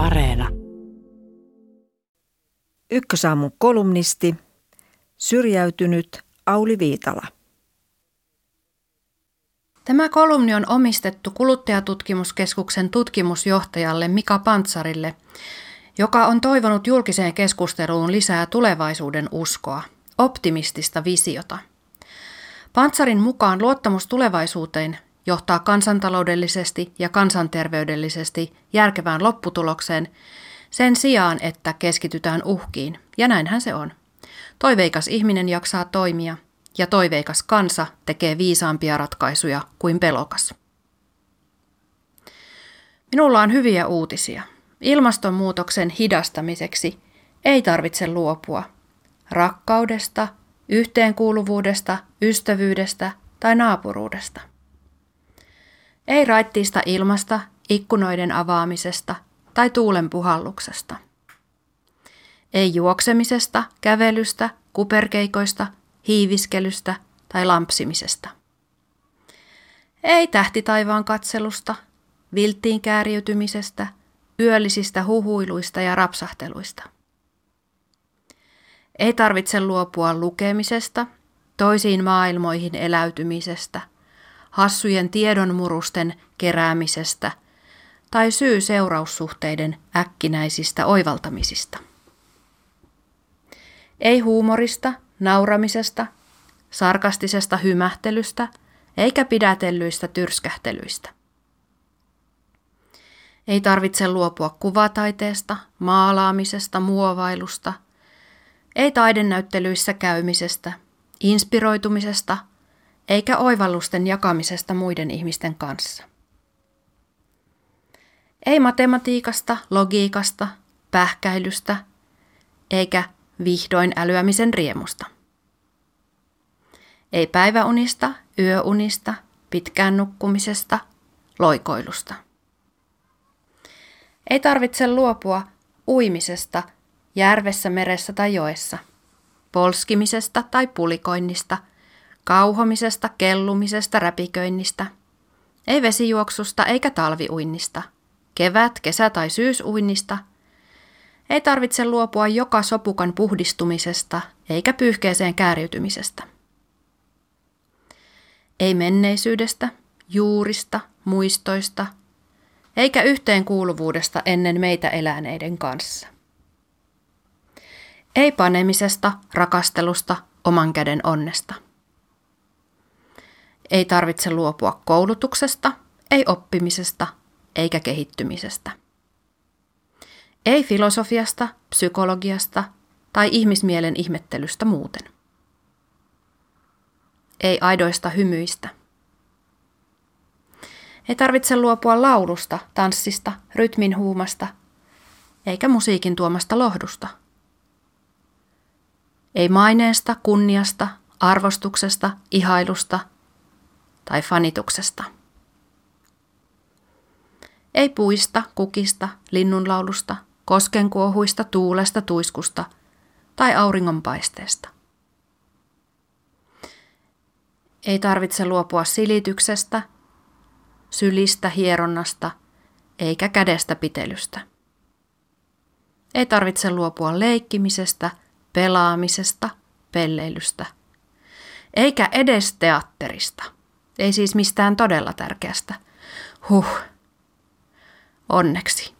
Areena. Ykkösaamun kolumnisti, syrjäytynyt Auli Viitala. Tämä kolumni on omistettu kuluttajatutkimuskeskuksen tutkimusjohtajalle Mika Pantsarille, joka on toivonut julkiseen keskusteluun lisää tulevaisuuden uskoa, optimistista visiota. Pantsarin mukaan luottamus tulevaisuuteen johtaa kansantaloudellisesti ja kansanterveydellisesti järkevään lopputulokseen sen sijaan, että keskitytään uhkiin, ja näinhän se on. Toiveikas ihminen jaksaa toimia, ja toiveikas kansa tekee viisaampia ratkaisuja kuin pelokas. Minulla on hyviä uutisia. Ilmastonmuutoksen hidastamiseksi ei tarvitse luopua rakkaudesta, yhteenkuuluvuudesta, ystävyydestä tai naapuruudesta. Ei raittiista ilmasta, ikkunoiden avaamisesta tai tuulen puhalluksesta. Ei juoksemisesta, kävelystä, kuperkeikoista, hiiviskelystä tai lampsimisesta. Ei tähtitaivaan katselusta, vilttiin kääriytymisestä, yöllisistä huhuiluista ja rapsahteluista. Ei tarvitse luopua lukemisesta, toisiin maailmoihin eläytymisestä, hassujen tiedonmurusten keräämisestä tai syy-seuraussuhteiden äkkinäisistä oivaltamisista. Ei huumorista, nauramisesta, sarkastisesta hymähtelystä eikä pidätellyistä tyrskähtelyistä. Ei tarvitse luopua kuvataiteesta, maalaamisesta, muovailusta, ei taidennäyttelyissä käymisestä, inspiroitumisesta eikä oivallusten jakamisesta muiden ihmisten kanssa. Ei matematiikasta, logiikasta, pähkäilystä eikä vihdoin älyämisen riemusta. Ei päiväunista, yöunista, pitkään nukkumisesta, loikoilusta. Ei tarvitse luopua uimisesta järvessä, meressä tai joessa, polskimisesta tai pulikoinnista, kauhomisesta, kellumisesta, räpiköinnistä, ei vesijuoksusta eikä talviuinnista, kevät-, kesä- tai syysuinnista – ei tarvitse luopua joka sopukan puhdistumisesta eikä pyyhkeeseen kääriytymisestä. Ei menneisyydestä, juurista, muistoista, eikä yhteenkuuluvuudesta ennen meitä eläneiden kanssa. Ei panemisesta, rakastelusta, oman käden onnesta. Ei tarvitse luopua koulutuksesta, ei oppimisesta eikä kehittymisestä. Ei filosofiasta, psykologiasta tai ihmismielen ihmettelystä muuten. Ei aidoista hymyistä. Ei tarvitse luopua laulusta, tanssista, rytmin huumasta, eikä musiikin tuomasta lohdusta. Ei maineesta, kunniasta, arvostuksesta, ihailusta tai fanituksesta. Ei puista, kukista, linnunlaulusta – koskenkuohuista, tuulesta, tuiskusta tai auringonpaisteesta. Ei tarvitse luopua silityksestä, sylistä hieronnasta eikä kädestä pitelystä. Ei tarvitse luopua leikkimisestä, pelaamisesta, pelleilystä. Eikä edes teatterista. Ei siis mistään todella tärkeästä. Huh. Onneksi.